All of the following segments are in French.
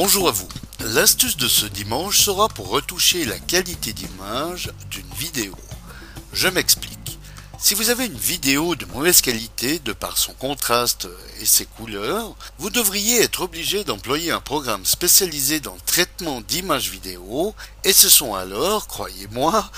Bonjour à vous. L'astuce de ce dimanche sera pour retoucher la qualité d'image d'une vidéo. Je m'explique. Si vous avez une vidéo de mauvaise qualité de par son contraste et ses couleurs, vous devriez être obligé d'employer un programme spécialisé dans le traitement d'images vidéo et ce sont alors, croyez-moi,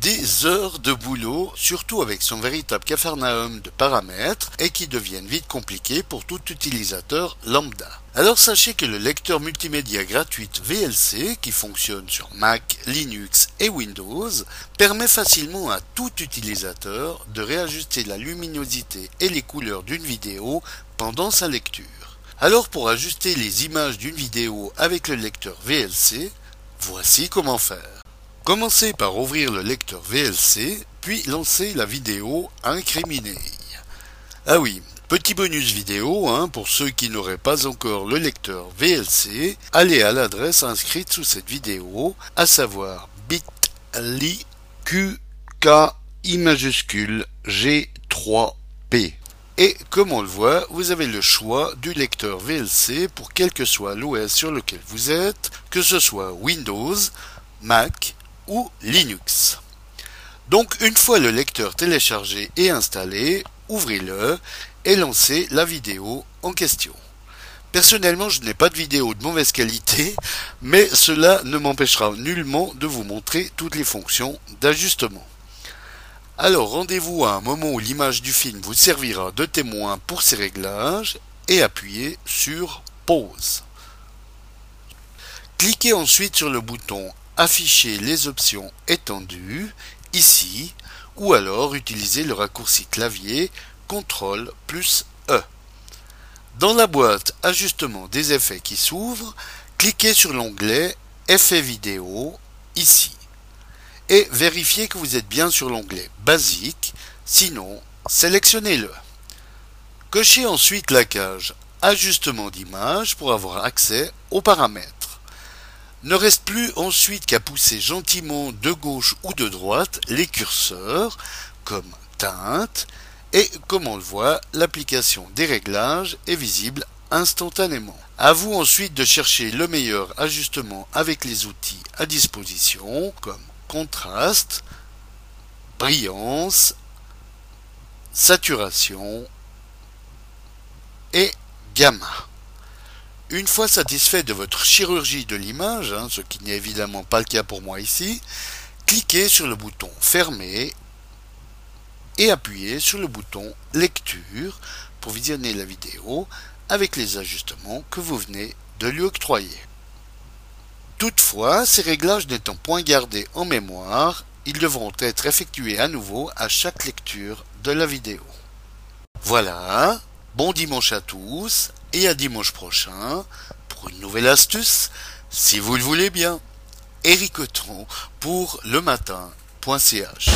des heures de boulot, surtout avec son véritable cafarnaum de paramètres et qui deviennent vite compliqués pour tout utilisateur lambda. Alors sachez que le lecteur multimédia gratuit VLC, qui fonctionne sur Mac, Linux et Windows, permet facilement à tout utilisateur de réajuster la luminosité et les couleurs d'une vidéo pendant sa lecture. Alors pour ajuster les images d'une vidéo avec le lecteur VLC, voici comment faire. Commencez par ouvrir le lecteur VLC, puis lancez la vidéo incriminée. Ah oui, petit bonus vidéo, hein, pour ceux qui n'auraient pas encore le lecteur VLC, allez à l'adresse inscrite sous cette vidéo, à savoir bit.ly QKI majuscule G3P. Et comme on le voit, vous avez le choix du lecteur VLC pour quel que soit l'OS sur lequel vous êtes, que ce soit Windows, Mac ou Linux. Donc une fois le lecteur téléchargé et installé, ouvrez-le et lancez la vidéo en question. Personnellement, je n'ai pas de vidéo de mauvaise qualité, mais cela ne m'empêchera nullement de vous montrer toutes les fonctions d'ajustement. Alors rendez-vous à un moment où l'image du film vous servira de témoin pour ces réglages et appuyez sur pause. Cliquez ensuite sur le bouton afficher les options étendues ici ou alors utilisez le raccourci clavier CTRL plus E. Dans la boîte Ajustement des effets qui s'ouvre, cliquez sur l'onglet Effets vidéo ici et vérifiez que vous êtes bien sur l'onglet Basique, sinon sélectionnez-le. Cochez ensuite la cage Ajustement d'image pour avoir accès aux paramètres. Ne reste plus ensuite qu'à pousser gentiment de gauche ou de droite les curseurs, comme teinte, et comme on le voit, l'application des réglages est visible instantanément. À vous ensuite de chercher le meilleur ajustement avec les outils à disposition, comme contraste, brillance, saturation et gamma. Une fois satisfait de votre chirurgie de l'image, hein, ce qui n'est évidemment pas le cas pour moi ici, cliquez sur le bouton Fermer et appuyez sur le bouton Lecture pour visionner la vidéo avec les ajustements que vous venez de lui octroyer. Toutefois, ces réglages n'étant point gardés en mémoire, ils devront être effectués à nouveau à chaque lecture de la vidéo. Voilà, bon dimanche à tous, et à dimanche prochain pour une nouvelle astuce, si vous le voulez bien. Eric pour le matin.ch